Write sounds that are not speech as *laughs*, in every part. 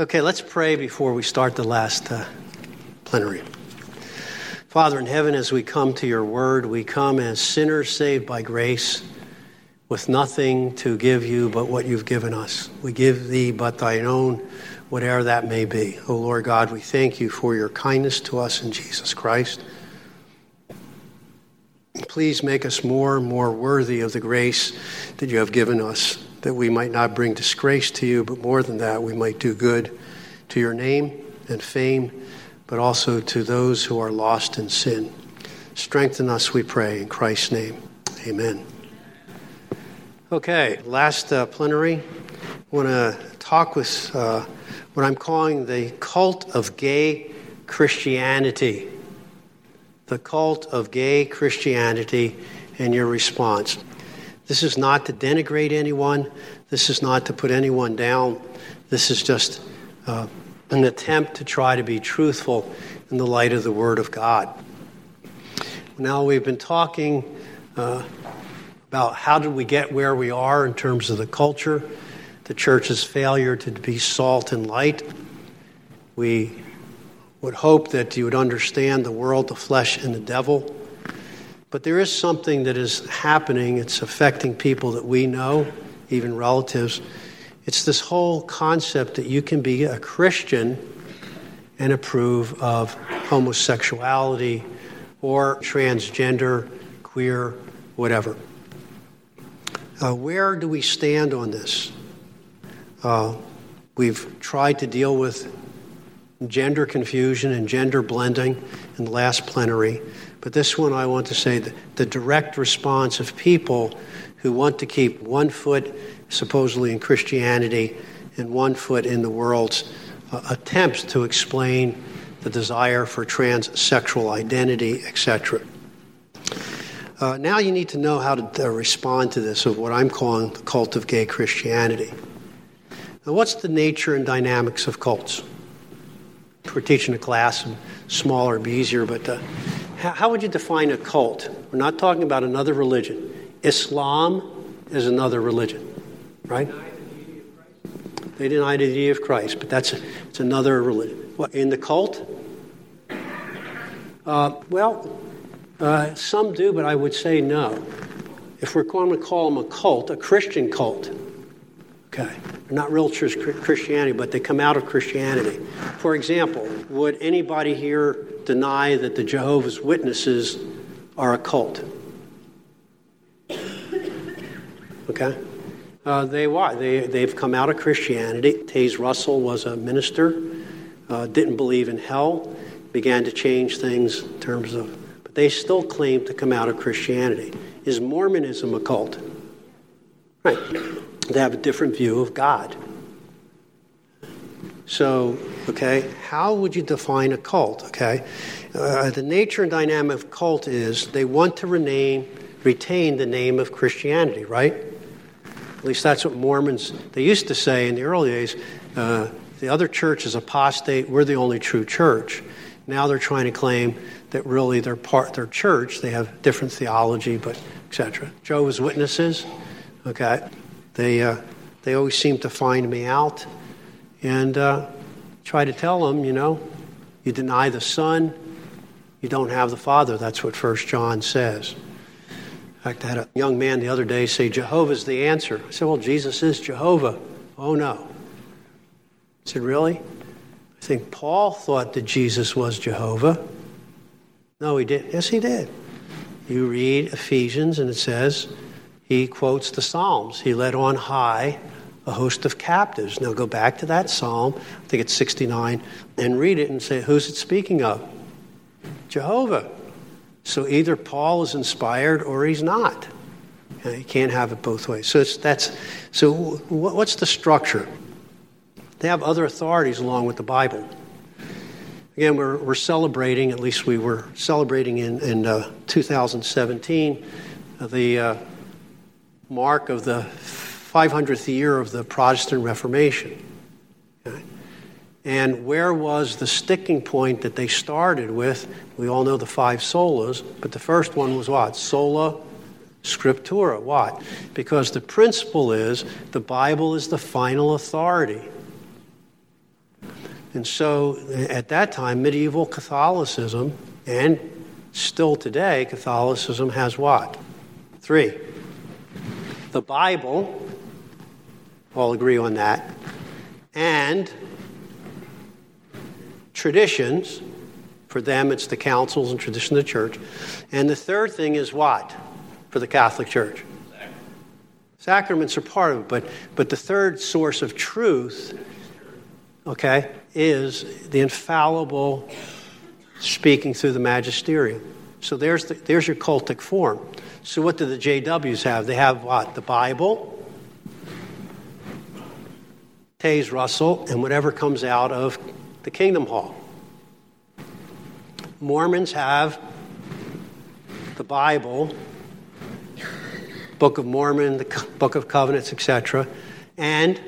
Okay, let's pray before we start the last uh, plenary. Father in heaven, as we come to your word, we come as sinners saved by grace with nothing to give you but what you've given us. We give thee but thine own, whatever that may be. O oh Lord God, we thank you for your kindness to us in Jesus Christ. Please make us more and more worthy of the grace that you have given us, that we might not bring disgrace to you, but more than that, we might do good to your name and fame, but also to those who are lost in sin. Strengthen us, we pray, in Christ's name. Amen. Okay, last uh, plenary. I want to talk with uh, what I'm calling the cult of gay Christianity. The cult of gay Christianity and your response. This is not to denigrate anyone, this is not to put anyone down. This is just uh, an attempt to try to be truthful in the light of the Word of God. Now, we've been talking uh, about how did we get where we are in terms of the culture, the church's failure to be salt and light. We would hope that you would understand the world, the flesh, and the devil. But there is something that is happening, it's affecting people that we know, even relatives. It's this whole concept that you can be a Christian and approve of homosexuality or transgender, queer, whatever. Uh, where do we stand on this? Uh, we've tried to deal with gender confusion and gender blending in the last plenary, but this one I want to say that the direct response of people who want to keep one foot supposedly in Christianity and one foot in the world's uh, attempts to explain the desire for transsexual identity, etc. Uh, now you need to know how to uh, respond to this of what I'm calling the cult of gay Christianity. Now, what's the nature and dynamics of cults? We're teaching a class, and smaller be easier, but uh, how, would you define a cult? We're not talking about another religion. Islam is another religion, right? They deny the deity of Christ, but that's it's another religion. What, in the cult? Uh, well, uh, some do, but I would say no. If we're going to call them a cult, a Christian cult, okay, they're not real Christianity, but they come out of Christianity. For example, would anybody here deny that the Jehovah's Witnesses are a cult? Okay? Uh, they why they they've come out of Christianity. Taze Russell was a minister, uh, didn't believe in hell, began to change things in terms of but they still claim to come out of Christianity. Is Mormonism a cult? Right. They have a different view of God. So, okay, how would you define a cult? Okay, uh, the nature and dynamic of cult is they want to rename, retain the name of Christianity, right? At least that's what Mormons they used to say in the early days. Uh, the other church is apostate. We're the only true church. Now they're trying to claim that really they're part their church. They have different theology, but etc. Jehovah's Witnesses, okay, they uh, they always seem to find me out and uh, try to tell them, you know, you deny the Son, you don't have the Father. That's what First John says. In fact, I had a young man the other day say, Jehovah's the answer. I said, Well, Jesus is Jehovah. Oh, no. I said, Really? I think Paul thought that Jesus was Jehovah. No, he did. Yes, he did. You read Ephesians, and it says he quotes the Psalms. He led on high a host of captives. Now go back to that psalm, I think it's 69, and read it and say, who's it speaking of? Jehovah. So either Paul is inspired or he's not. You can't have it both ways. So that's so. What's the structure? They have other authorities along with the Bible. Again, we're, we're celebrating, at least we were celebrating in, in uh, 2017, uh, the uh, mark of the 500th year of the Protestant Reformation. Okay? And where was the sticking point that they started with? We all know the five solas, but the first one was what? Sola Scriptura. What? Because the principle is the Bible is the final authority. And so at that time, medieval Catholicism, and still today, Catholicism has what? Three. The Bible, all agree on that, and traditions. For them, it's the councils and tradition of the church. And the third thing is what for the Catholic Church? Sacraments are part of it, but, but the third source of truth, okay, is the infallible speaking through the magisterium. So there's, the, there's your cultic form. So what do the JWs have? They have what? The Bible, Taze Russell, and whatever comes out of the Kingdom Hall. Mormons have the Bible, Book of Mormon, the Book of Covenants, etc., and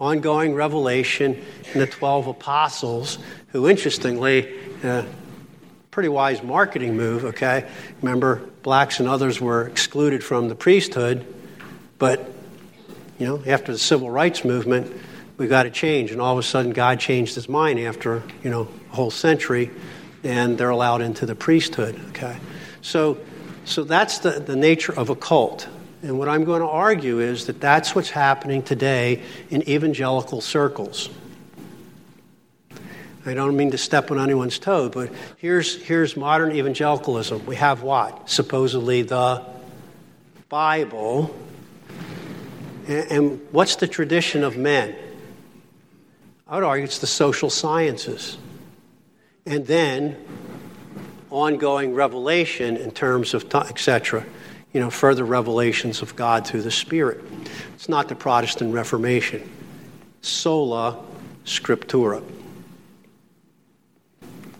ongoing revelation in the 12 apostles, who, interestingly, uh, pretty wise marketing move, okay? Remember, blacks and others were excluded from the priesthood, but, you know, after the civil rights movement, we got to change. And all of a sudden, God changed his mind after, you know, a whole century, and they're allowed into the priesthood, okay? So, so that's the, the nature of a cult. And what I'm going to argue is that that's what's happening today in evangelical circles. I don't mean to step on anyone's toe, but here's, here's modern evangelicalism. We have what? Supposedly the Bible. And, what's the tradition of men? I would argue it's the social sciences. And then ongoing revelation in terms of, etc you know, further revelations of God through the Spirit. It's not the Protestant Reformation. Sola Scriptura.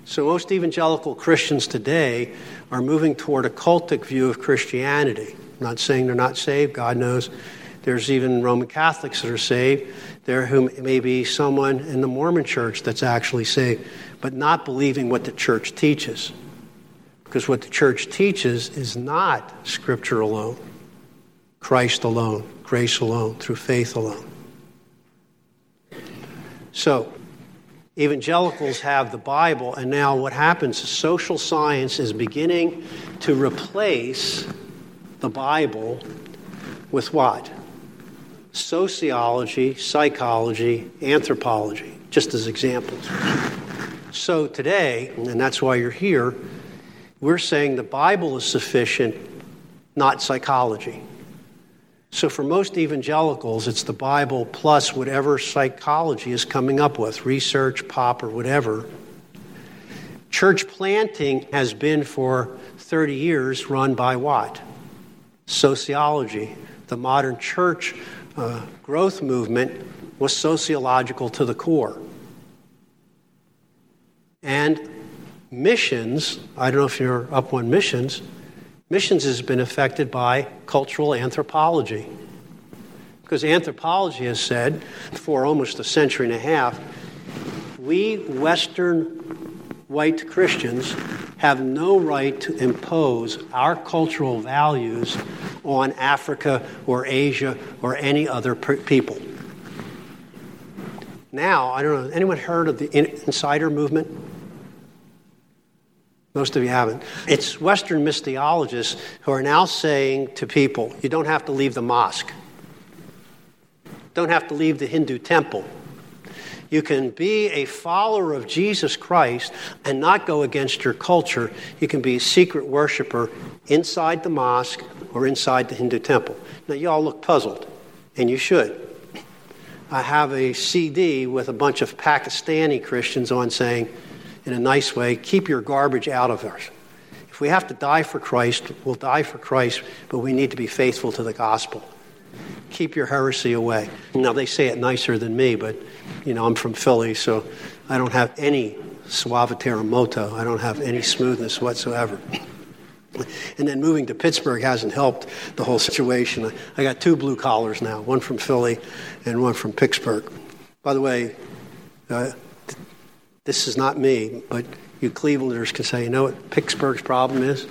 So most evangelical Christians today are moving toward a cultic view of Christianity. I'm not saying they're not saved, God knows. There's even Roman Catholics that are saved. There who may be someone in the Mormon church that's actually saved, but not believing what the church teaches. Because what the church teaches is not Scripture alone, Christ alone, grace alone, through faith alone. So, evangelicals have the Bible, and now what happens is social science is beginning to replace the Bible with what? Sociology, psychology, anthropology, just as examples. So today, and that's why you're here, we're saying the Bible is sufficient, not psychology. So for most evangelicals, it's the Bible plus whatever psychology is coming up with, research, pop, or whatever. Church planting has been for 30 years run by what? Sociology. The modern church uh, growth movement was sociological to the core. And missions, I don't know if you're up on missions, missions has been affected by cultural anthropology. Because anthropology has said for almost a century and a half, we Western white Christians have no right to impose our cultural values on Africa or Asia or any other people. Now, I don't know, anyone heard of the insider movement? Most of you haven't. It's Western missiologists who are now saying to people, you don't have to leave the mosque, don't have to leave the Hindu temple. You can be a follower of Jesus Christ and not go against your culture. You can be a secret worshiper inside the mosque or inside the Hindu temple. Now, you all look puzzled, and you should. I have a CD with a bunch of Pakistani Christians on saying, in a nice way, keep your garbage out of us. If we have to die for Christ, we'll die for Christ, but we need to be faithful to the gospel. Keep your heresy away. Now, they say it nicer than me, but, you know, I'm from Philly, so I don't have any suaviter modo. I don't have any smoothness whatsoever. And then moving to Pittsburgh hasn't helped the whole situation. I got two blue collars now, one from Philly and one from Pittsburgh. By the way, uh, this is not me, but you Clevelanders can say, you know what Pittsburgh's problem is?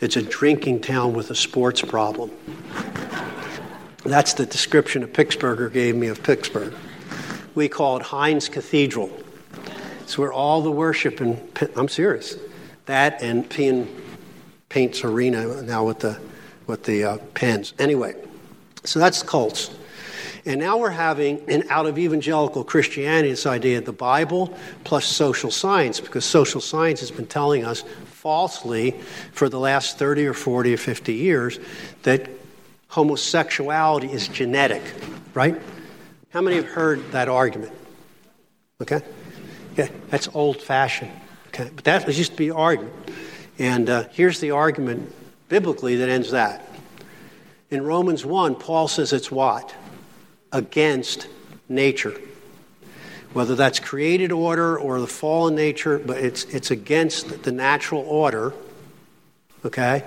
It's a drinking town with a sports problem. That's the description a Pittsburgher gave me of Pittsburgh. We call it Heinz Cathedral. It's where all the worship and I'm serious. That and PPG Paints Arena now with the with the uh, pens. Anyway, so that's cults. And now we're having, and out of evangelical Christianity, this idea of the Bible plus social science, because social science has been telling us falsely for the last 30 or 40 or 50 years that homosexuality is genetic, right? How many have heard that argument? Okay? Yeah, that's old fashioned. Okay? But that used to be argument. And uh, here's the argument biblically that ends that. In Romans 1, Paul says it's what? Against nature. Whether that's created order or the fallen nature, but it's, it's against the natural order, okay?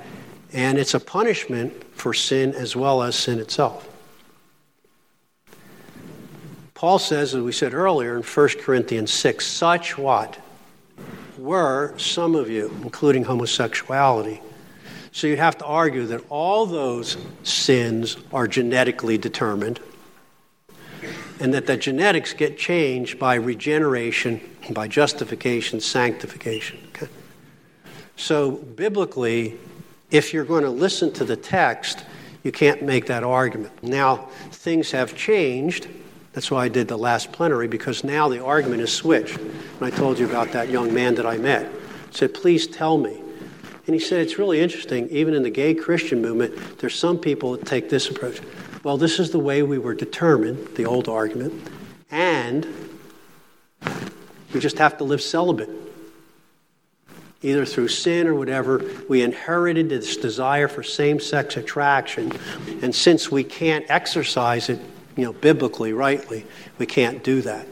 And it's a punishment for sin as well as sin itself. Paul says, as we said earlier in 1 Corinthians 6, such what? Were some of you, including homosexuality. So you have to argue that all those sins are genetically determined and that the genetics get changed by regeneration, by justification, sanctification. Okay? So biblically, if you're going to listen to the text, you can't make that argument. Now, things have changed that's why I did the last plenary, because now the argument is switched. And I told you about that young man that I met. I said, Please tell me. And he said, It's really interesting. Even in the gay Christian movement, there's some people that take this approach. Well, this is the way we were determined, the old argument, and we just have to live celibate. Either through sin or whatever, we inherited this desire for same sex attraction. And since we can't exercise it you know, biblically, rightly, we can't do that.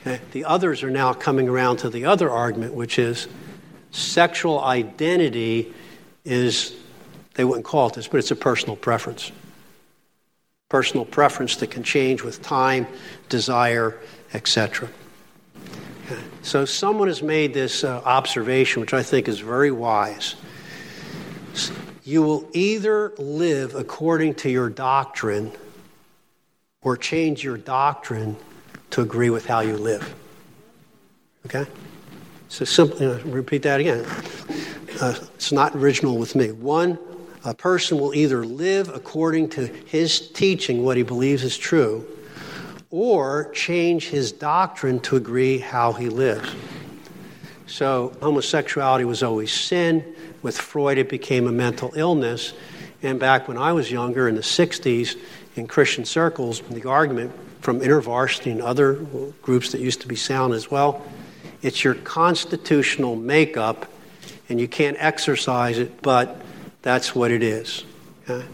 Okay? The others are now coming around to the other argument, which is sexual identity is, they wouldn't call it this, but it's a personal preference. Personal preference that can change with time, desire, etc. Okay. So someone has made this uh, observation, which I think is very wise. You will either live according to your doctrine or change your doctrine to agree with how you live. Okay? So simply uh, repeat that again. Uh, it's not original with me. One, a person will either live according to his teaching, what he believes is true, or change his doctrine to agree how he lives. So homosexuality was always sin. With Freud, it became a mental illness. And back when I was younger in the 60s, in Christian circles, the argument from InterVarsity and other groups that used to be sound as well, it's your constitutional makeup, and you can't exercise it, but that's what it is. Okay?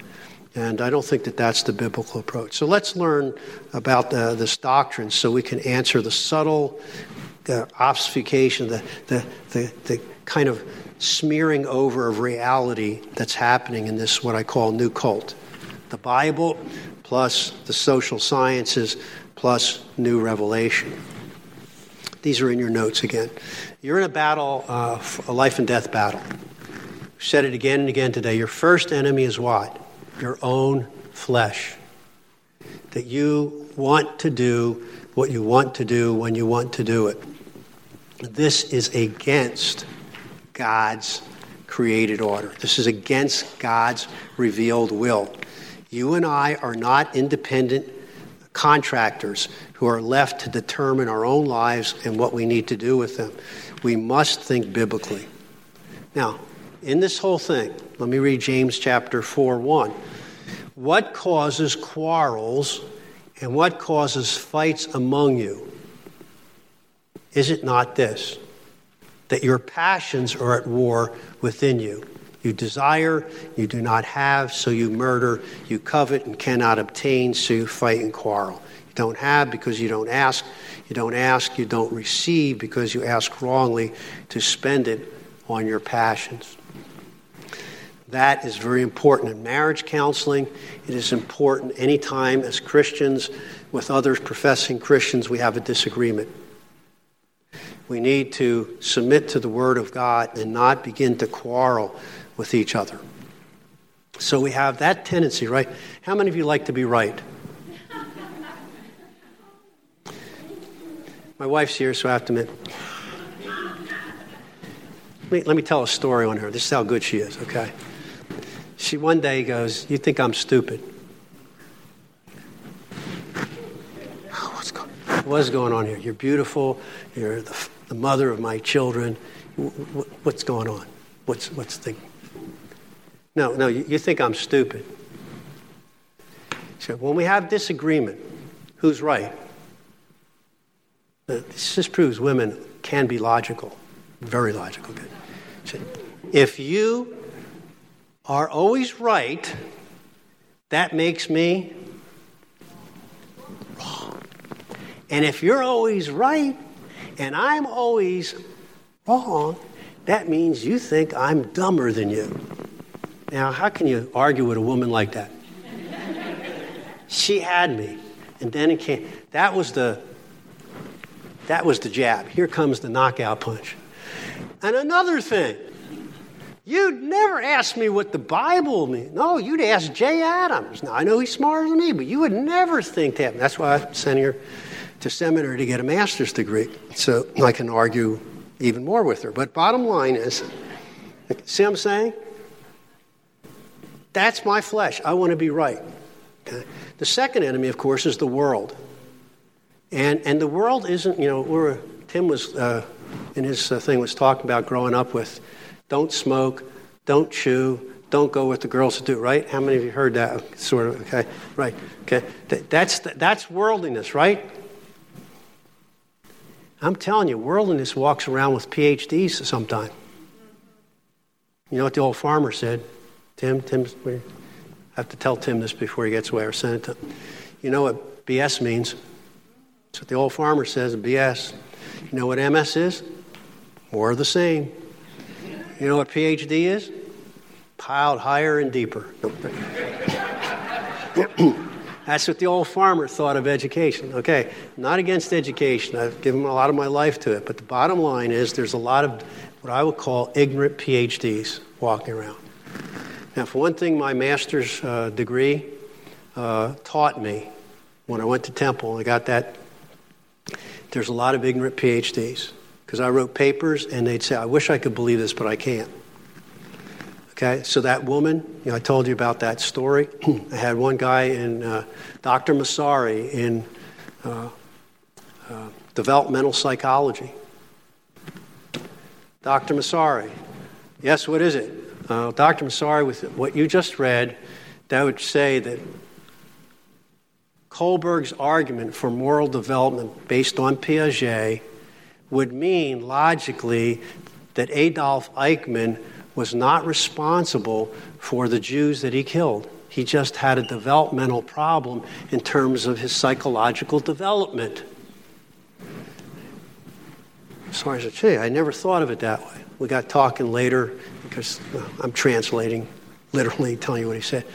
And I don't think that that's the biblical approach. So let's learn about uh, this doctrine so we can answer the subtle uh, obfuscation, the, the, the, the kind of smearing over of reality that's happening in this, what I call new cult. The Bible plus the social sciences, plus new revelation. These are in your notes again. You're in a battle, uh, a life and death battle. I've said it again and again today. Your first enemy is what? Your own flesh. That you want to do what you want to do when you want to do it. This is against God's created order. This is against God's revealed will. You and I are not independent contractors who are left to determine our own lives and what we need to do with them. We must think biblically. Now, in this whole thing, let me read James chapter 4 1. What causes quarrels and what causes fights among you? Is it not this? That your passions are at war within you. You desire, you do not have, so you murder. You covet and cannot obtain, so you fight and quarrel. You don't have because you don't ask. You don't ask, you don't receive because you ask wrongly to spend it on your passions. That is very important in marriage counseling. It is important anytime as Christians with others professing Christians we have a disagreement. We need to submit to the Word of God and not begin to quarrel with each other. So we have that tendency, right? How many of you like to be right? My wife's here, so I have to admit. Let me, let me tell a story on her. This is how good she is, okay? She one day goes, You think I'm stupid? Oh, what's going, what's going on here? You're beautiful. You're the, the mother of my children. What's going on? What's, what's the. No, no, you, you think I'm stupid. So when we have disagreement, who's right? This just proves women can be logical, very logical. If you are always right, that makes me wrong. And if you're always right and I'm always wrong, that means you think I'm dumber than you. Now, how can you argue with a woman like that? she had me. And then it came. That was the that was the jab. Here comes the knockout punch. And another thing, you'd never ask me what the Bible means. No, you'd ask Jay Adams. Now, I know he's smarter than me, but you would never think that. That's why I sent her to seminary to get a master's degree, so I can argue even more with her. But bottom line is, see what I'm saying? That's my flesh. I want to be right. Okay? The second enemy, of course, is the world. And, and the world isn't, you know, we're, Tim was, uh, in his uh, thing, was talking about growing up with don't smoke, don't chew, don't go with the girls to do, right? How many of you heard that? Sort of, okay, right, okay. That's, that's worldliness, right? I'm telling you, worldliness walks around with PhDs sometime. You know what the old farmer said? Tim, Tim, I have to tell Tim this before he gets away or send it to him. You know what BS means? That's what the old farmer says, BS. You know what MS is? More of the same. You know what PhD is? Piled higher and deeper. *coughs* That's what the old farmer thought of education. Okay, not against education. I've given a lot of my life to it. But the bottom line is there's a lot of what I would call ignorant PhDs walking around. Now, for one thing, my master's uh, degree uh, taught me when I went to Temple, I got that there's a lot of ignorant PhDs because I wrote papers and they'd say, I wish I could believe this, but I can't. Okay, so that woman, you know, I told you about that story. *clears throat* I had one guy in uh, Dr. Masari in uh, uh, developmental psychology. Dr. Masari, yes, what is it? Uh, Dr. Massari, with what you just read, that would say that Kohlberg's argument for moral development based on Piaget would mean logically that Adolf Eichmann was not responsible for the Jews that he killed. He just had a developmental problem in terms of his psychological development. So I said, gee, I never thought of it that way. We got talking later because I'm translating, literally telling you what he said.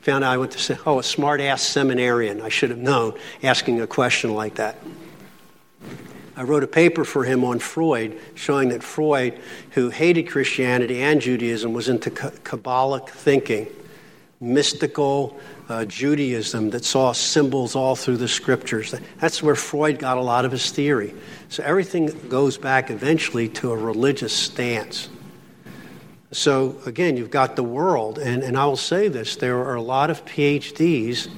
Found out I went to say, oh, a smart ass seminarian. I should have known asking a question like that. I wrote a paper for him on Freud, showing that Freud, who hated Christianity and Judaism, was into Kabbalic thinking, mystical uh, Judaism that saw symbols all through the scriptures. That's where Freud got a lot of his theory. So everything goes back eventually to a religious stance. So again, you've got the world, and, and I will say this there are a lot of PhDs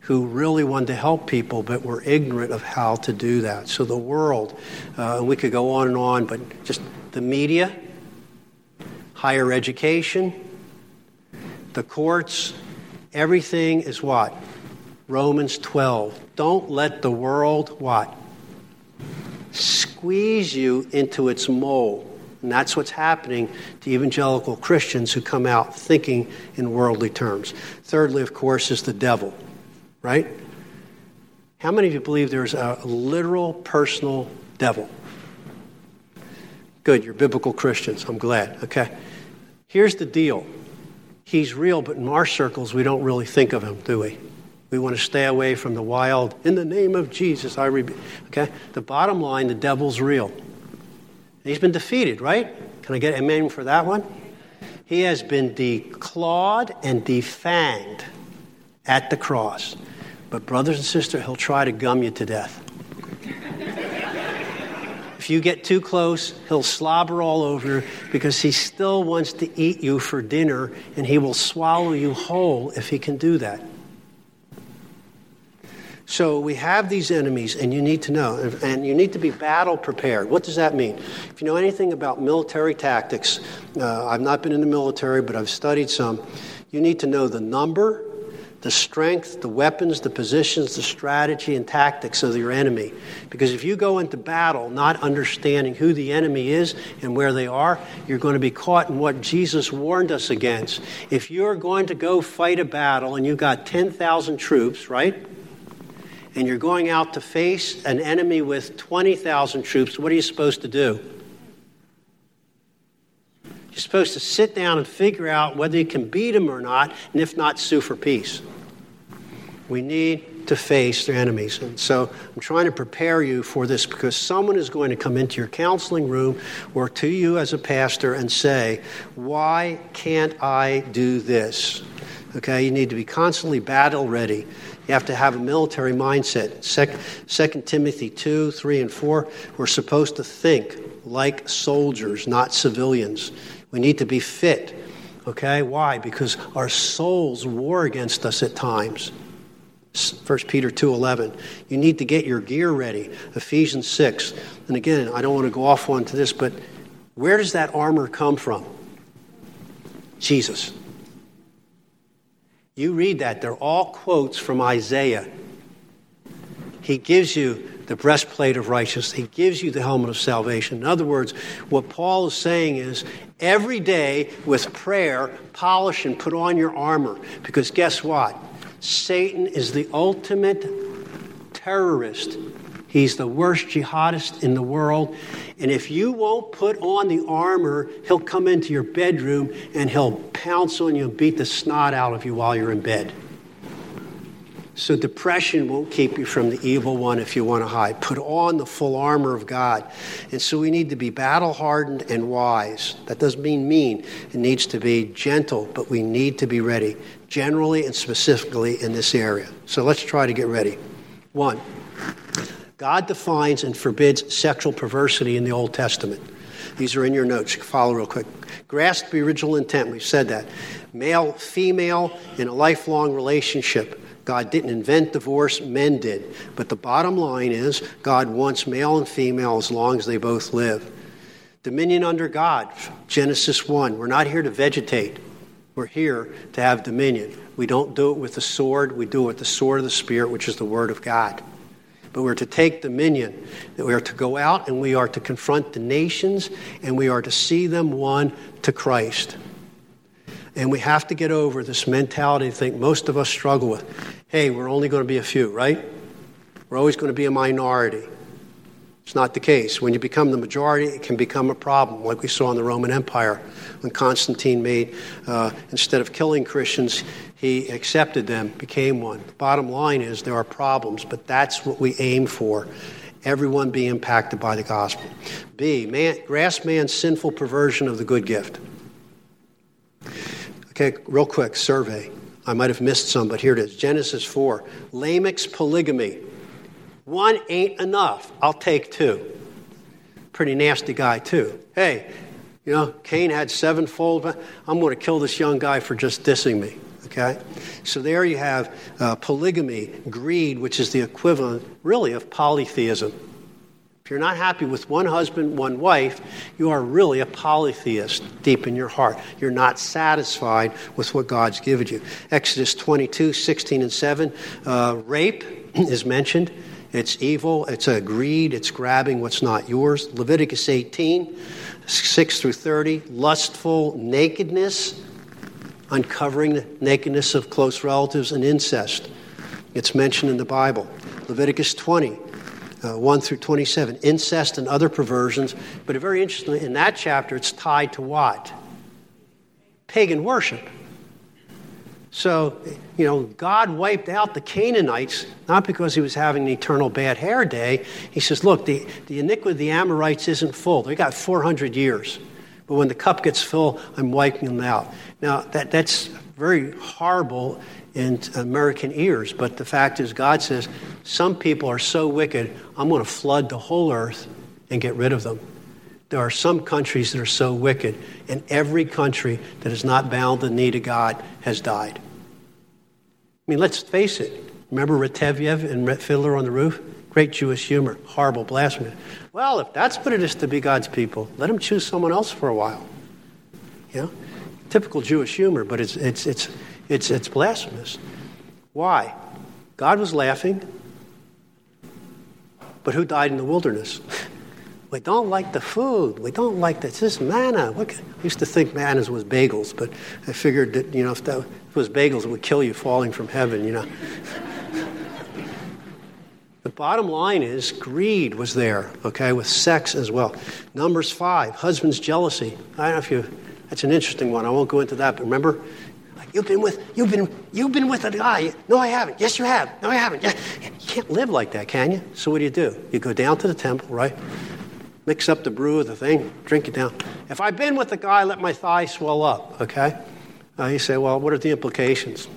who really wanted to help people but were ignorant of how to do that. So the world, uh, we could go on and on, but just the media, higher education, the courts, everything is what? Romans 12. Don't let the world what? Squeeze you into its mold. And that's what's happening to evangelical Christians who come out thinking in worldly terms. Thirdly, of course, is the devil, right? How many of you believe there's a literal personal devil? Good, you're biblical Christians. I'm glad. Okay. Here's the deal He's real, but in our circles, we don't really think of him, do we? We want to stay away from the wild, in the name of Jesus, I rebuke. Okay? The bottom line, the devil's real. He's been defeated, right? Can I get a amen for that one? He has been declawed and defanged at the cross. But, brothers and sisters, he'll try to gum you to death. If you get too close, he'll slobber all over because he still wants to eat you for dinner and he will swallow you whole if he can do that. So we have these enemies, and you need to know, and you need to be battle prepared. What does that mean? If you know anything about military tactics, uh, I've not been in the military, but I've studied some. You need to know the number, the strength, the weapons, the positions, the strategy, and tactics of your enemy. Because if you go into battle not understanding who the enemy is and where they are, you're going to be caught in what Jesus warned us against. If you're going to go fight a battle and you've got 10,000 troops, right? And you're going out to face an enemy with 20,000 troops, what are you supposed to do? You're supposed to sit down and figure out whether you can beat them or not, and if not, sue for peace. We need to face their enemies. And so I'm trying to prepare you for this because someone is going to come into your counseling room or to you as a pastor and say, Why can't I do this? Okay, you need to be constantly battle ready. You have to have a military mindset. Second Timothy 2, 3, and 4, we're supposed to think like soldiers, not civilians. We need to be fit. Okay? Why? Because our souls war against us at times. 1 Peter 2:11. You need to get your gear ready. Ephesians 6. And again, I don't want to go off onto this, but where does that armor come from? Jesus. You read that, they're all quotes from Isaiah. He gives you the breastplate of righteousness, He gives you the helmet of salvation. In other words, what Paul is saying is every day with prayer, polish and put on your armor. Because guess what? Satan is the ultimate terrorist. He's the worst jihadist in the world. And if you won't put on the armor, he'll come into your bedroom and he'll pounce on you and beat the snot out of you while you're in bed. So depression won't keep you from the evil one if you want to hide. Put on the full armor of God. And so we need to be battle hardened and wise. That doesn't mean mean. It needs to be gentle, but we need to be ready, generally and specifically in this area. So let's try to get ready. One, God defines and forbids sexual perversity in the Old Testament. These are in your notes. You can follow real quick. Grasp the original intent. We've said that. Male, female, in a lifelong relationship. God didn't invent divorce, men did. But the bottom line is God wants male and female as long as they both live. Dominion under God, Genesis 1. We're not here to vegetate, we're here to have dominion. We don't do it with the sword, we do it with the sword of the Spirit, which is the Word of God but we're to take dominion. That we are to go out and we are to confront the nations and we are to see them won to Christ. And we have to get over this mentality I think most of us struggle with. Hey, we're only going to be a few, right? We're always going to be a minority. It's not the case. When you become the majority, it can become a problem, like we saw in the Roman Empire when Constantine made, uh, instead of killing Christians, he accepted them, became one. Bottom line is there are problems, but that's what we aim for. Everyone be impacted by the gospel. B, man, grasp man's sinful perversion of the good gift. Okay, real quick survey. I might have missed some, but here it is Genesis 4. Lamech's polygamy. One ain't enough. I'll take two. Pretty nasty guy, too. Hey, you know, Cain had sevenfold. I'm going to kill this young guy for just dissing me. Okay? So there you have uh, polygamy, greed, which is the equivalent, really, of polytheism. If you're not happy with one husband, one wife, you are really a polytheist deep in your heart. You're not satisfied with what God's given you. Exodus 22, 16, and 7. Uh, rape *clears throat* is mentioned. It's evil, it's a greed, it's grabbing what's not yours. Leviticus 18, 6 through 30, lustful nakedness, uncovering the nakedness of close relatives and incest. It's mentioned in the Bible. Leviticus 20, uh, 1 through 27, incest and other perversions. But very interestingly, in that chapter, it's tied to what? Pagan worship. So, you know, God wiped out the Canaanites, not because he was having an eternal bad hair day. He says, look, the, the iniquity of the Amorites isn't full. They got 400 years. But when the cup gets full, I'm wiping them out. Now, that, that's very horrible in American ears, but the fact is, God says, some people are so wicked, I'm going to flood the whole earth and get rid of them. There are some countries that are so wicked, and every country that is not bound the knee to God has died. I mean, let's face it. Remember Reteviev and Fiddler on the Roof? Great Jewish humor, horrible blasphemy. Well, if that's what it is to be God's people, let him choose someone else for a while. You know? Typical Jewish humor, but it's, it's, it's, it's, it's blasphemous. Why? God was laughing, but who died in the wilderness? *laughs* we don't like the food. We don't like this. This manna. I used to think manna was bagels, but I figured that, you know, if, that, if it was bagels, it would kill you falling from heaven, you know. *laughs* The bottom line is greed was there, okay, with sex as well. Numbers five, husband's jealousy. I don't know if you, that's an interesting one. I won't go into that, but remember, you've been with, you've been, you've been with a guy. No, I haven't. Yes, you have. No, I haven't. Yeah. You can't live like that, can you? So what do you do? You go down to the temple, right? Mix up the brew of the thing, drink it down. If I've been with a guy, let my thigh swell up, okay? Uh, you say, well, what are the implications?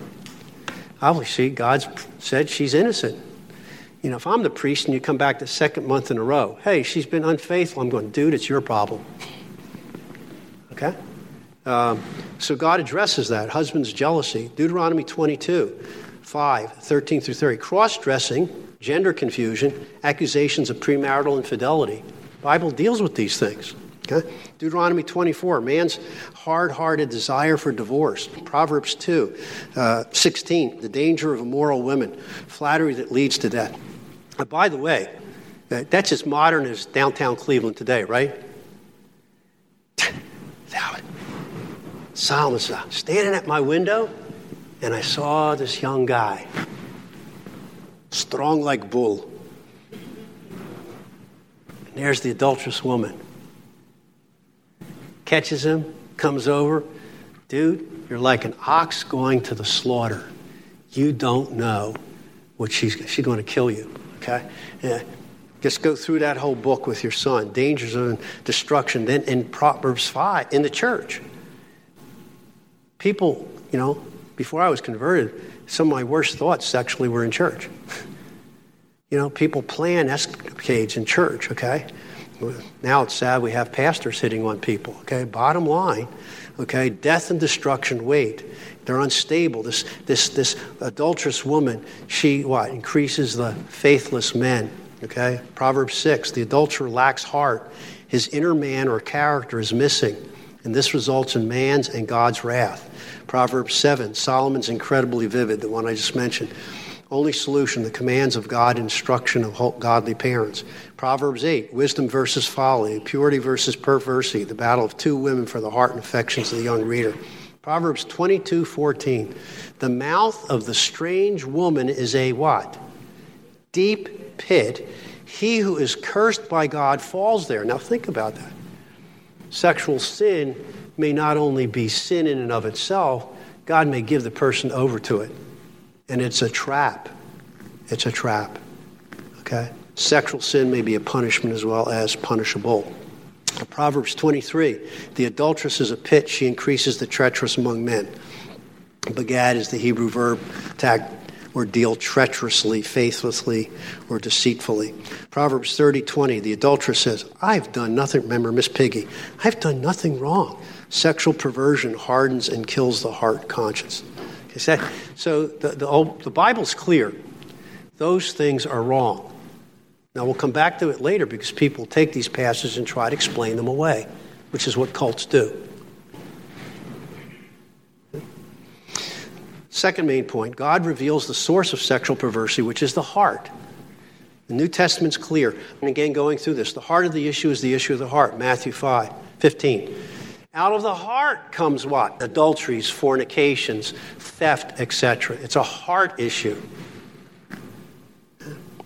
Obviously, God said she's innocent. You know, if I'm the priest and you come back the second month in a row, hey, she's been unfaithful, I'm going, dude, it's your problem. Okay? Um, so God addresses that. Husband's jealousy. Deuteronomy 22, 5, 13 through 30. Cross dressing, gender confusion, accusations of premarital infidelity. Bible deals with these things. Okay? Deuteronomy 24, man's hard hearted desire for divorce. Proverbs 2, uh, 16, the danger of immoral women. Flattery that leads to death. Uh, by the way, uh, that's as modern as downtown Cleveland today, right? Solomon standing at my window, and I saw this young guy, strong like bull. And there's the adulterous woman. Catches him, comes over. Dude, you're like an ox going to the slaughter. You don't know what she's, she's going to kill you. Okay? Yeah. Just go through that whole book with your son. Dangers of destruction. Then in Proverbs 5, in the church. People, you know, before I was converted, some of my worst thoughts sexually were in church. *laughs* you know, people plan escapades in church, okay? Now it's sad we have pastors hitting on people, okay? Bottom line, okay, death and destruction wait. They're unstable. This, this, this adulterous woman, she what? Increases the faithless men. Okay? Proverbs 6 the adulterer lacks heart. His inner man or character is missing, and this results in man's and God's wrath. Proverbs 7 Solomon's incredibly vivid, the one I just mentioned. Only solution, the commands of God, instruction of godly parents. Proverbs 8, wisdom versus folly, purity versus perversity, the battle of two women for the heart and affections of the young reader. Proverbs 22 14. The mouth of the strange woman is a what? Deep pit. He who is cursed by God falls there. Now think about that. Sexual sin may not only be sin in and of itself, God may give the person over to it. And it's a trap. It's a trap. Okay? Sexual sin may be a punishment as well as punishable. Proverbs 23 The adulteress is a pit, she increases the treacherous among men. Bagad is the Hebrew verb to or deal treacherously, faithlessly, or deceitfully. Proverbs 30 20 The adulteress says, I've done nothing. Remember, Miss Piggy, I've done nothing wrong. Sexual perversion hardens and kills the heart conscience. So the, the, the Bible's clear. Those things are wrong. Now, we'll come back to it later because people take these passages and try to explain them away, which is what cults do. Second main point God reveals the source of sexual perversity, which is the heart. The New Testament's clear. And again, going through this, the heart of the issue is the issue of the heart. Matthew 5, 15. Out of the heart comes what? Adulteries, fornications, theft, etc. It's a heart issue.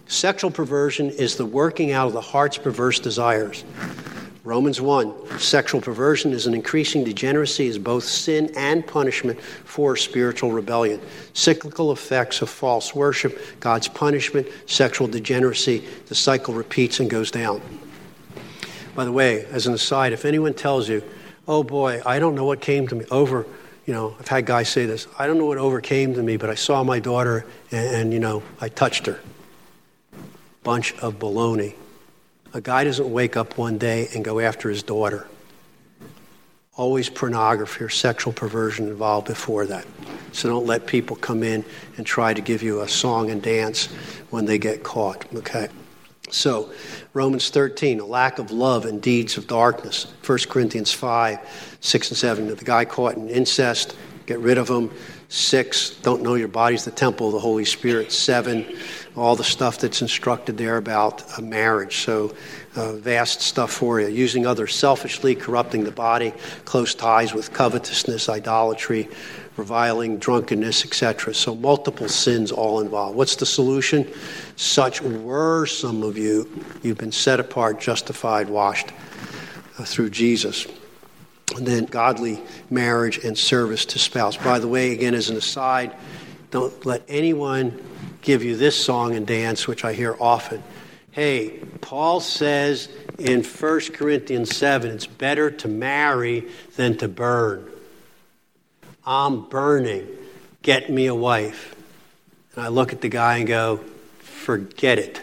Sexual perversion is the working out of the heart's perverse desires. Romans 1 Sexual perversion is an increasing degeneracy, is both sin and punishment for spiritual rebellion. Cyclical effects of false worship, God's punishment, sexual degeneracy, the cycle repeats and goes down. By the way, as an aside, if anyone tells you, oh boy, I don't know what came to me over, you know, I've had guys say this, I don't know what overcame to me, but I saw my daughter and, and you know, I touched her bunch of baloney. A guy doesn't wake up one day and go after his daughter. Always pornography or sexual perversion involved before that. So don't let people come in and try to give you a song and dance when they get caught, okay? So, Romans 13, a lack of love and deeds of darkness. 1 Corinthians 5, 6 and 7, the guy caught in incest, get rid of him. 6, don't know your body's the temple of the Holy Spirit. 7, all the stuff that's instructed there about marriage. So, uh, vast stuff for you. Using others selfishly, corrupting the body, close ties with covetousness, idolatry, reviling, drunkenness, etc. So, multiple sins all involved. What's the solution? Such were some of you. You've been set apart, justified, washed uh, through Jesus. And then godly marriage and service to spouse. By the way, again, as an aside, don't let anyone give you this song and dance, which I hear often. Hey, Paul says in 1 Corinthians 7 it's better to marry than to burn. I'm burning. Get me a wife. And I look at the guy and go, forget it.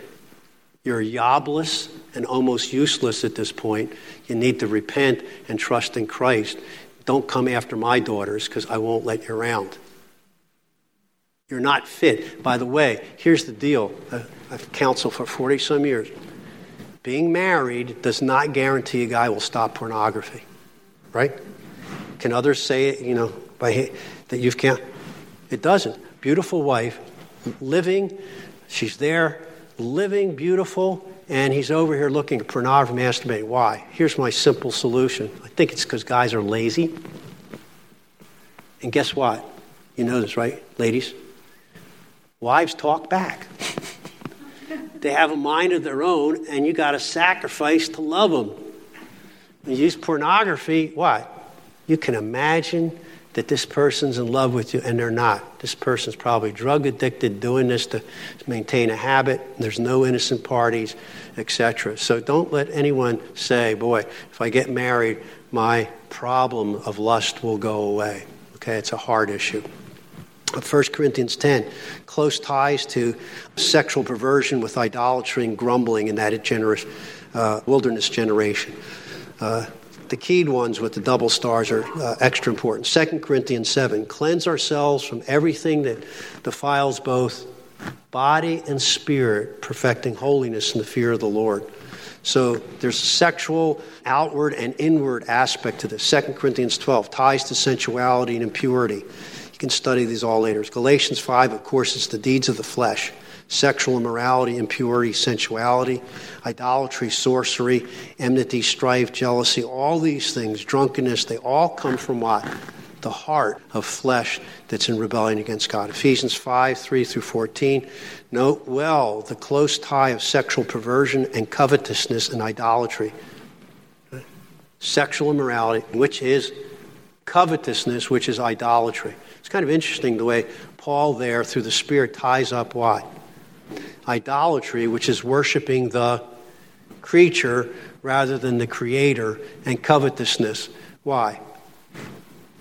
You're jobless and almost useless at this point. You need to repent and trust in Christ. Don't come after my daughters because I won't let you around. You're not fit. By the way, here's the deal I've counseled for 40 some years. Being married does not guarantee a guy will stop pornography, right? Can others say it, you know, by, that you've can't? It doesn't. Beautiful wife, living, she's there, living, beautiful, and he's over here looking at pornography, masturbating. Why? Here's my simple solution. I think it's because guys are lazy. And guess what? You know this, right, ladies? Wives talk back. they have a mind of their own, and you got to sacrifice to love them. You use pornography, what? You can imagine that this person's in love with you, and they're not. This person's probably drug addicted, doing this to maintain a habit. There's no innocent parties, etc. So don't let anyone say, boy, if I get married, my problem of lust will go away. Okay, it's a hard issue. 1 Corinthians 10, close ties to sexual perversion with idolatry and grumbling in that generous, uh, wilderness generation. Uh, the keyed ones with the double stars are uh, extra important. 2 Corinthians 7, cleanse ourselves from everything that defiles both body and spirit, perfecting holiness in the fear of the Lord. So there's a sexual, outward, and inward aspect to this. 2 Corinthians 12 ties to sensuality and impurity. Can study these all later. Galatians 5, of course, it's the deeds of the flesh sexual immorality, impurity, sensuality, idolatry, sorcery, enmity, strife, jealousy, all these things, drunkenness, they all come from what? The heart of flesh that's in rebellion against God. Ephesians 5 3 through 14. Note well the close tie of sexual perversion and covetousness and idolatry. Sexual immorality, which is covetousness, which is idolatry. It's kind of interesting the way Paul there, through the Spirit, ties up what? Idolatry, which is worshiping the creature rather than the creator, and covetousness. Why?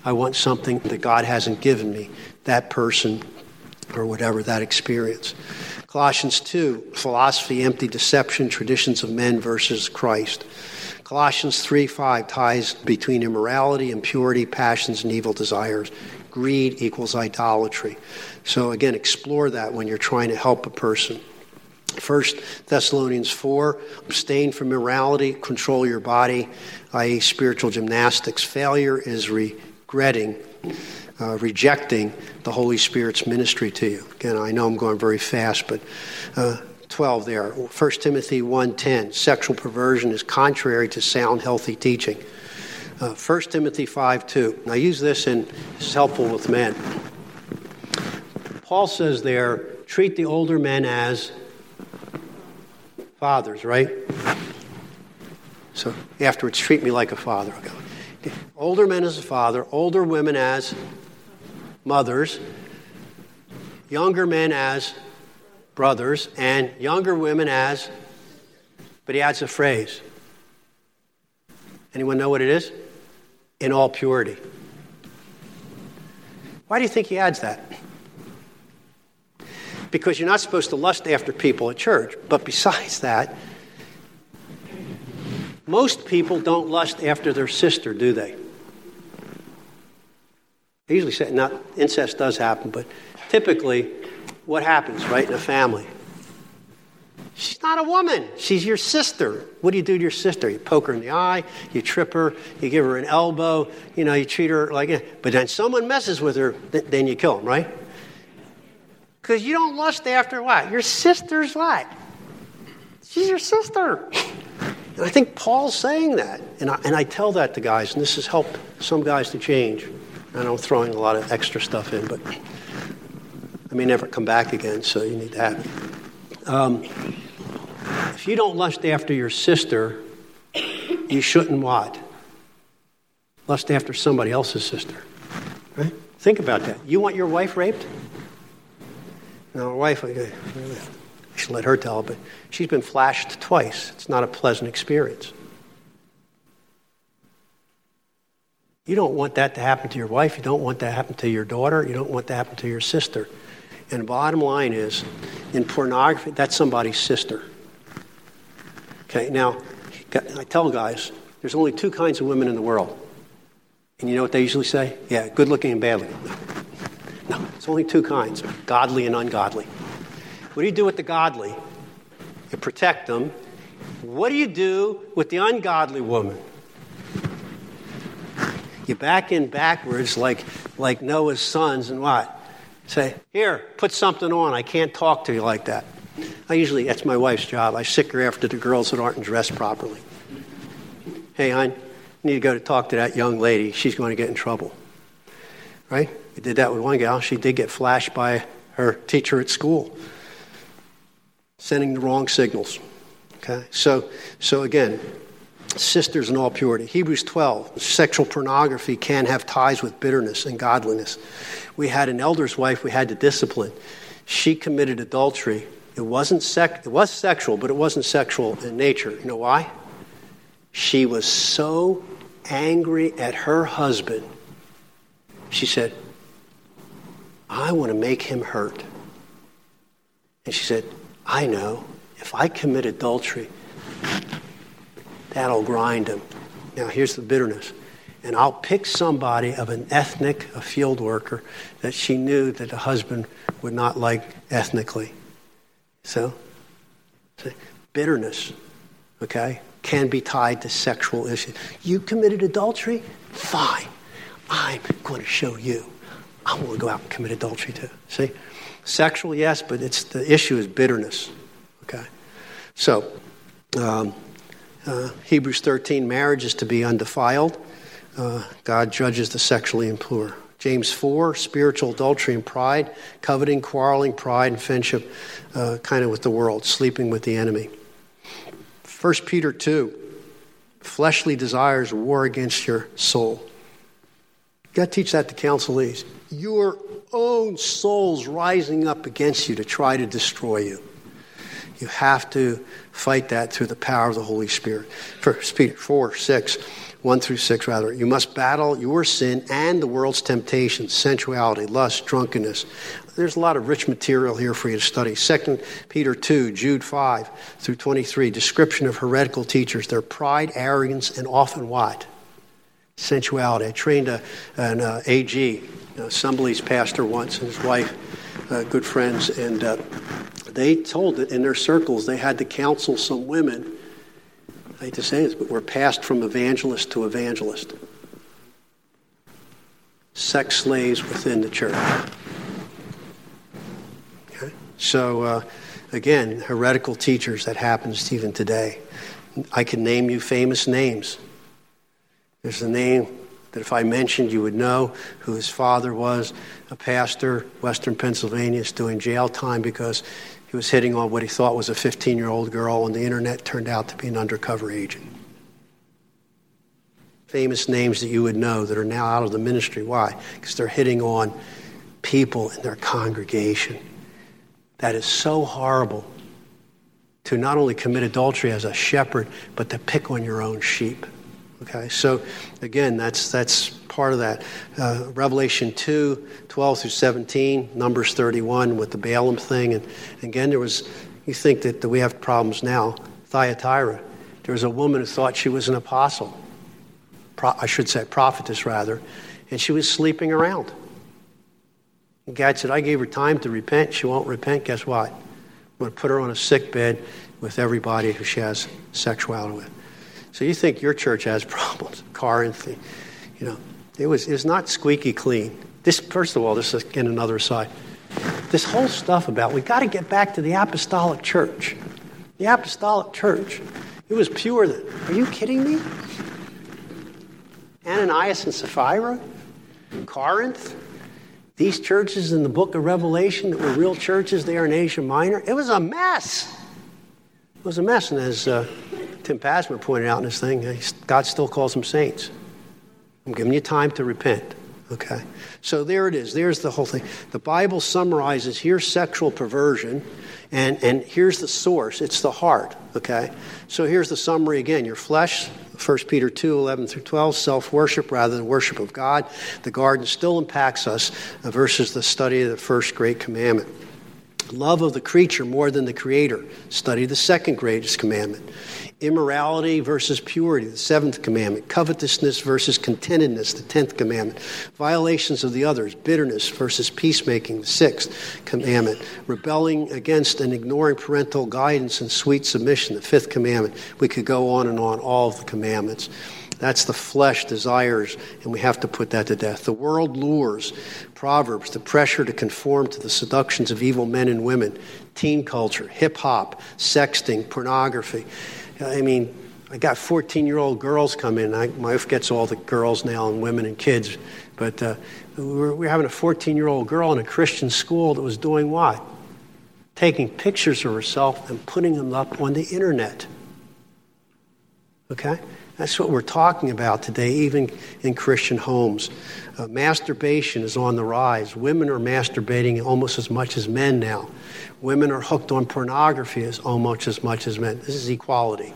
I want something that God hasn't given me, that person or whatever that experience. Colossians 2, philosophy, empty deception, traditions of men versus Christ. Colossians 3 5 ties between immorality, impurity, passions, and evil desires greed equals idolatry. So, again, explore that when you're trying to help a person. First Thessalonians 4 abstain from immorality, control your body, i.e., spiritual gymnastics. Failure is regretting, uh, rejecting the Holy Spirit's ministry to you. Again, I know I'm going very fast, but. Uh, 12 there 1 timothy 1.10 sexual perversion is contrary to sound healthy teaching uh, 1 Timothy 5 2. I use this and it's helpful with men. Paul says there, treat the older men as fathers, right? So afterwards, treat me like a father. Okay. Older men as a father, older women as mothers, younger men as brothers, and younger women as, but he adds a phrase. Anyone know what it is? in all purity. Why do you think he adds that? Because you're not supposed to lust after people at church. But besides that, Most people don't lust after their sister, do they? I usually say, not incest does happen, but typically, what happens, right, in a family? She's not a woman. She's your sister. What do you do to your sister? You poke her in the eye, you trip her, you give her an elbow, you know, you treat her like. But then someone messes with her, th- then you kill them, right? Because you don't lust after what? Your sister's what? She's your sister. And I think Paul's saying that. And I, and I tell that to guys, and this has helped some guys to change. And I'm throwing a lot of extra stuff in, but I may never come back again, so you need it. Um, if you don't lust after your sister, you shouldn't what? Lust after somebody else's sister. Right? Think about that. You want your wife raped? Now, my wife, I should let her tell, but she's been flashed twice. It's not a pleasant experience. You don't want that to happen to your wife. You don't want that to happen to your daughter. You don't want that to happen to your sister. And bottom line is, in pornography, that's somebody's sister. Okay, now, I tell guys, there's only two kinds of women in the world. And you know what they usually say? Yeah, good looking and bad looking. No, no it's only two kinds godly and ungodly. What do you do with the godly? You protect them. What do you do with the ungodly woman? You back in backwards like, like Noah's sons and what? Say, here, put something on. I can't talk to you like that. I usually, that's my wife's job. I sic her after the girls that aren't dressed properly. Hey, hon, need to go to talk to that young lady. She's going to get in trouble. Right? We did that with one gal. She did get flashed by her teacher at school, sending the wrong signals. Okay? So, so again, sisters in all purity. Hebrews 12, sexual pornography can have ties with bitterness and godliness. We had an elder's wife we had to discipline. She committed adultery. It wasn't sec- it was sexual, but it wasn't sexual in nature. You know why? She was so angry at her husband. She said, I want to make him hurt. And she said, I know. If I commit adultery, That'll grind them. Now, here's the bitterness. And I'll pick somebody of an ethnic, a field worker, that she knew that the husband would not like ethnically. So, bitterness, okay, can be tied to sexual issues. You committed adultery? Fine. I'm going to show you. I'm going to go out and commit adultery too. See? Sexual, yes, but it's the issue is bitterness. Okay? So, um, uh, Hebrews 13, marriage is to be undefiled. Uh, God judges the sexually impure. James 4, spiritual adultery and pride, coveting, quarreling, pride, and friendship, uh, kind of with the world, sleeping with the enemy. 1 Peter 2, fleshly desires war against your soul. You got to teach that to counselees. Your own soul's rising up against you to try to destroy you. You have to fight that through the power of the Holy Spirit. First Peter 4, 6, 1 through 6, rather. You must battle your sin and the world's temptations, sensuality, lust, drunkenness. There's a lot of rich material here for you to study. Second Peter 2, Jude 5 through 23, description of heretical teachers, their pride, arrogance, and often what? Sensuality. I trained a, an uh, AG, Assembly's pastor once, and his wife, good friends, and uh, they told it in their circles they had to counsel some women. I hate to say this, but we're passed from evangelist to evangelist. Sex slaves within the church. Okay? So, uh, again, heretical teachers, that happens even today. I can name you famous names. There's a name that if I mentioned, you would know who his father was, a pastor, Western Pennsylvania, is doing jail time because he was hitting on what he thought was a 15 year old girl, and the internet turned out to be an undercover agent. Famous names that you would know that are now out of the ministry. Why? Because they're hitting on people in their congregation. That is so horrible to not only commit adultery as a shepherd, but to pick on your own sheep. Okay, so again, that's, that's part of that. Uh, Revelation 2, 12 through 17, Numbers 31 with the Balaam thing. And again, there was, you think that, that we have problems now. Thyatira, There was a woman who thought she was an apostle, Pro- I should say, prophetess rather, and she was sleeping around. And God said, I gave her time to repent. She won't repent. Guess what? I'm going to put her on a sick bed with everybody who she has sexuality with. So you think your church has *laughs* problems? Corinth, you know, it was, it was not squeaky clean. This, first of all, this is again another side. This whole stuff about we got to get back to the apostolic church. The apostolic church. It was pure then. Are you kidding me? Ananias and Sapphira? Corinth? These churches in the book of Revelation that were real churches there in Asia Minor, it was a mess. It was a mess. And as uh, Tim Passman pointed out in his thing, God still calls them saints. I'm giving you time to repent. Okay? So there it is. There's the whole thing. The Bible summarizes here's sexual perversion, and, and here's the source it's the heart. Okay? So here's the summary again your flesh, 1 Peter 2 11 through 12, self worship rather than worship of God. The garden still impacts us uh, versus the study of the first great commandment. Love of the creature more than the creator. Study the second greatest commandment immorality versus purity, the seventh commandment, covetousness versus contentedness, the tenth commandment, violations of the others, bitterness versus peacemaking, the sixth commandment, rebelling against and ignoring parental guidance and sweet submission, the fifth commandment. We could go on and on, all of the commandments. That's the flesh desires, and we have to put that to death. The world lures, Proverbs, the pressure to conform to the seductions of evil men and women, teen culture, hip hop, sexting, pornography. I mean, I got 14 year old girls come in. I, my wife gets all the girls now and women and kids. But uh, we, were, we were having a 14 year old girl in a Christian school that was doing what? Taking pictures of herself and putting them up on the internet. Okay? That's what we're talking about today, even in Christian homes. Uh, masturbation is on the rise. Women are masturbating almost as much as men now. Women are hooked on pornography as almost as much as men. This is equality.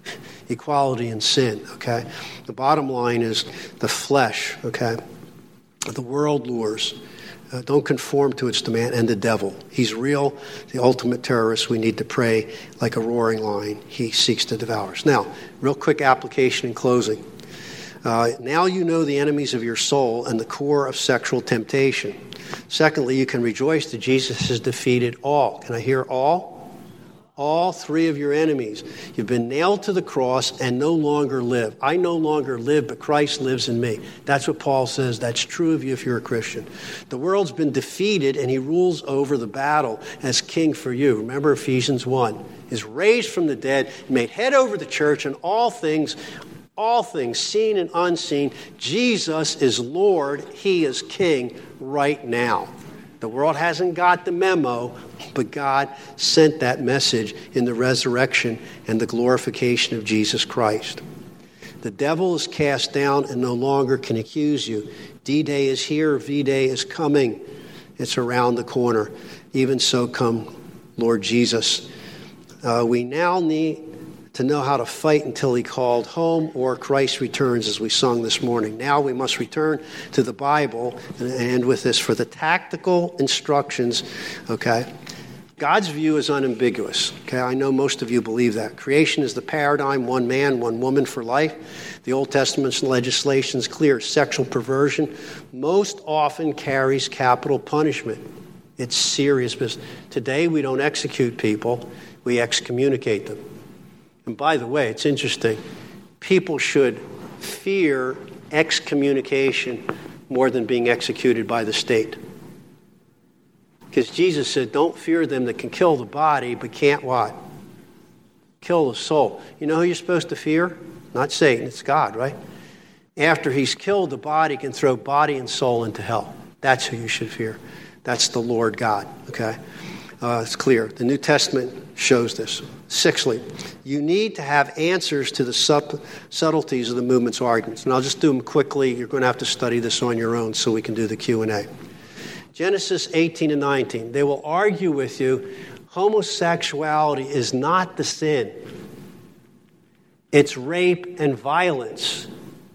*laughs* equality in sin, okay? The bottom line is the flesh, okay? The world lures. Uh, don't conform to its demand, and the devil. He's real, the ultimate terrorist. We need to pray like a roaring lion. He seeks to devour us. Now, real quick application in closing. Uh, now you know the enemies of your soul and the core of sexual temptation. Secondly, you can rejoice that Jesus has defeated all. Can I hear all? All three of your enemies. You've been nailed to the cross and no longer live. I no longer live, but Christ lives in me. That's what Paul says. That's true of you if you're a Christian. The world's been defeated and he rules over the battle as king for you. Remember Ephesians 1 is raised from the dead, made head over the church, and all things. All things, seen and unseen, Jesus is Lord. He is King right now. The world hasn't got the memo, but God sent that message in the resurrection and the glorification of Jesus Christ. The devil is cast down and no longer can accuse you. D Day is here, V Day is coming. It's around the corner. Even so, come, Lord Jesus. Uh, we now need to know how to fight until he called home or Christ returns, as we sung this morning. Now we must return to the Bible and end with this for the tactical instructions, okay? God's view is unambiguous. Okay, I know most of you believe that. Creation is the paradigm one man, one woman for life. The Old Testament's legislation is clear. Sexual perversion most often carries capital punishment. It's serious business. Today, we don't execute people, we excommunicate them. And by the way, it's interesting. People should fear excommunication more than being executed by the state. Because Jesus said, Don't fear them that can kill the body, but can't what? Kill the soul. You know who you're supposed to fear? Not Satan, it's God, right? After he's killed the body, can throw body and soul into hell. That's who you should fear. That's the Lord God, okay? Uh, it's clear. The New Testament shows this. Sixthly, you need to have answers to the sub- subtleties of the movement's arguments. And I'll just do them quickly. You're going to have to study this on your own so we can do the Q&A. Genesis 18 and 19. They will argue with you homosexuality is not the sin. It's rape and violence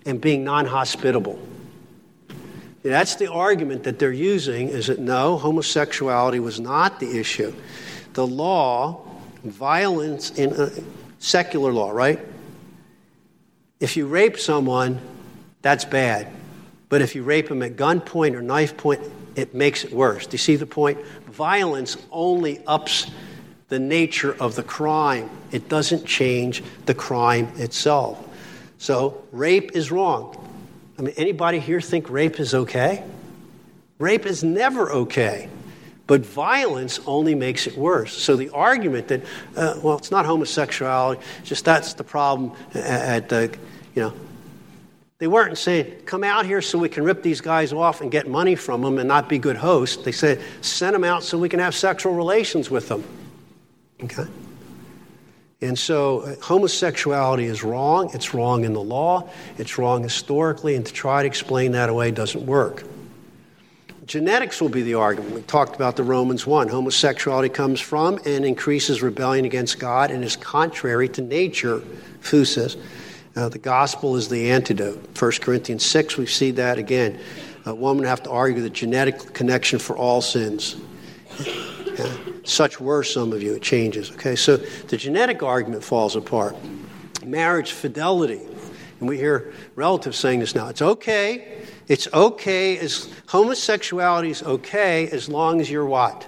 and being non-hospitable. That's the argument that they're using is that no, homosexuality was not the issue. The law violence in, uh, secular law, right? If you rape someone, that's bad. But if you rape them at gunpoint or knife point, it makes it worse. Do you see the point? Violence only ups the nature of the crime, it doesn't change the crime itself. So, rape is wrong. I mean, anybody here think rape is okay? Rape is never okay. But violence only makes it worse. So the argument that, uh, well, it's not homosexuality, just that's the problem at the, you know, they weren't saying, come out here so we can rip these guys off and get money from them and not be good hosts. They said, send them out so we can have sexual relations with them. Okay? And so uh, homosexuality is wrong. It's wrong in the law. It's wrong historically. And to try to explain that away doesn't work. Genetics will be the argument. We talked about the Romans 1. Homosexuality comes from and increases rebellion against God and is contrary to nature, phusis. Uh, the gospel is the antidote. 1 Corinthians 6, we see that again. A woman have to argue the genetic connection for all sins. Yeah. Such were some of you. It changes. Okay, so the genetic argument falls apart. Marriage fidelity. And we hear relatives saying this now. It's okay. It's okay as homosexuality is okay as long as you're what?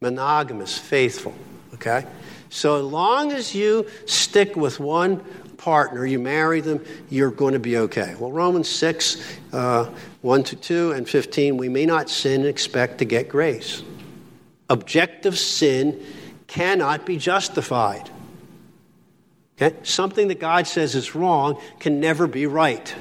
Monogamous, faithful. Okay? So, as long as you stick with one partner, you marry them, you're going to be okay. Well, Romans 6, uh, 1 to 2, and 15, we may not sin and expect to get grace. Objective sin cannot be justified. Okay? Something that God says is wrong can never be right.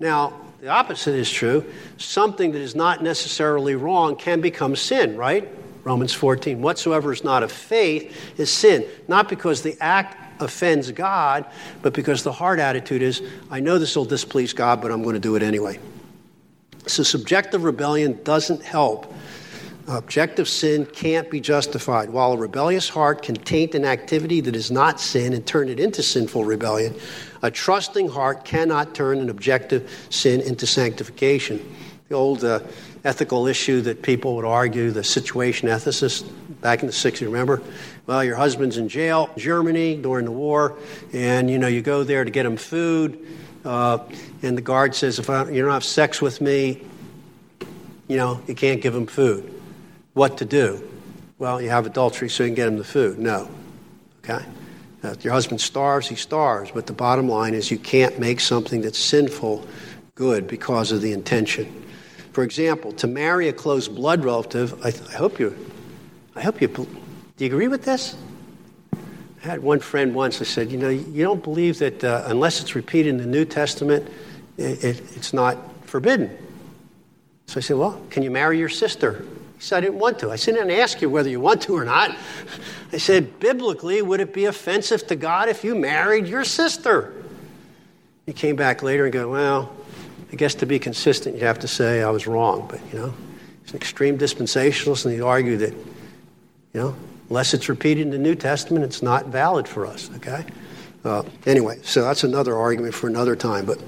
Now, the opposite is true. Something that is not necessarily wrong can become sin, right? Romans 14. Whatsoever is not of faith is sin. Not because the act offends God, but because the heart attitude is, I know this will displease God, but I'm going to do it anyway. So subjective rebellion doesn't help. Objective sin can't be justified. While a rebellious heart can taint an activity that is not sin and turn it into sinful rebellion, a trusting heart cannot turn an objective sin into sanctification. The old uh, ethical issue that people would argue, the situation ethicist back in the 60s, remember? Well, your husband's in jail, Germany during the war, and you know you go there to get him food, uh, and the guard says, "If I, you don't have sex with me, you know you can't give him food." What to do? Well, you have adultery so you can get him the food. No, okay. Now, if your husband starves, he starves. But the bottom line is you can't make something that's sinful good because of the intention. For example, to marry a close blood relative, I, I hope you, I hope you, do you agree with this? I had one friend once. I said, you know, you don't believe that uh, unless it's repeated in the New Testament, it, it, it's not forbidden. So I said, well, can you marry your sister? He said, I didn't want to. I said, I didn't ask you whether you want to or not. I said, biblically, would it be offensive to God if you married your sister? He came back later and go, well, I guess to be consistent, you have to say I was wrong. But, you know, he's an extreme dispensationalist, and he argued that, you know, unless it's repeated in the New Testament, it's not valid for us, okay? Uh, anyway, so that's another argument for another time. But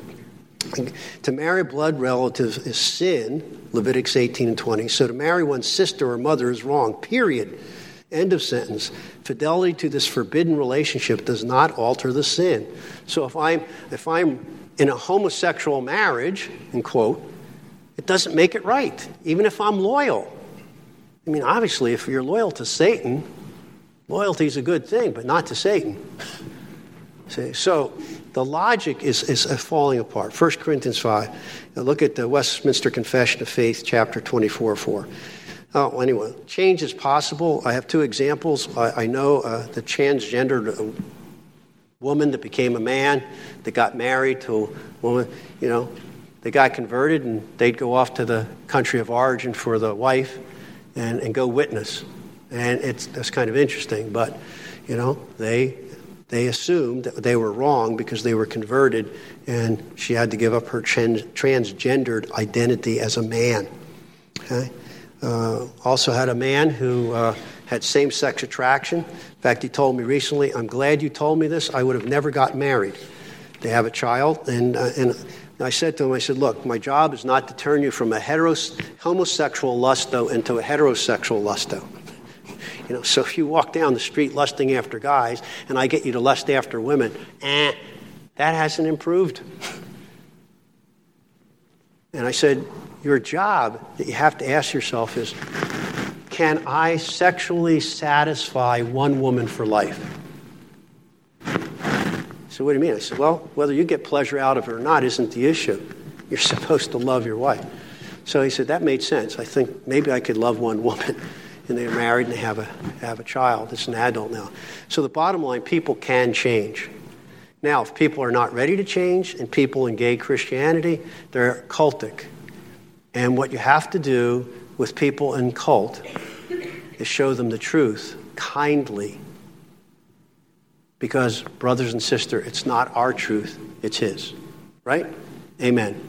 to marry blood relatives is sin, Leviticus 18 and 20. So to marry one's sister or mother is wrong, period. End of sentence. Fidelity to this forbidden relationship does not alter the sin. So if I'm, if I'm in a homosexual marriage, in quote, it doesn't make it right, even if I'm loyal. I mean, obviously, if you're loyal to Satan, loyalty is a good thing, but not to Satan. See, so the logic is, is falling apart. 1 Corinthians 5. Now look at the Westminster Confession of Faith, chapter 24 4. Oh, anyway, change is possible. I have two examples. I, I know uh, the transgendered woman that became a man, that got married to a woman, you know, they got converted and they'd go off to the country of origin for the wife and, and go witness. And it's that's kind of interesting, but you know, they they assumed that they were wrong because they were converted and she had to give up her trans- transgendered identity as a man. Okay? Uh, also had a man who uh, had same sex attraction. In fact, he told me recently, I'm glad you told me this. I would have never got married. They have a child. And, uh, and I said to him, I said, look, my job is not to turn you from a heteros- homosexual lusto into a heterosexual lusto. You know, so if you walk down the street lusting after guys and I get you to lust after women, eh, that hasn't improved. And I said, Your job that you have to ask yourself is can I sexually satisfy one woman for life? So, what do you mean? I said, Well, whether you get pleasure out of it or not isn't the issue. You're *laughs* supposed to love your wife. So he said, That made sense. I think maybe I could love one woman. And they're married and they have a, have a child. It's an adult now. So, the bottom line people can change. Now, if people are not ready to change and people in gay Christianity, they're cultic. And what you have to do with people in cult is show them the truth kindly. Because, brothers and sisters, it's not our truth, it's His. Right? Amen.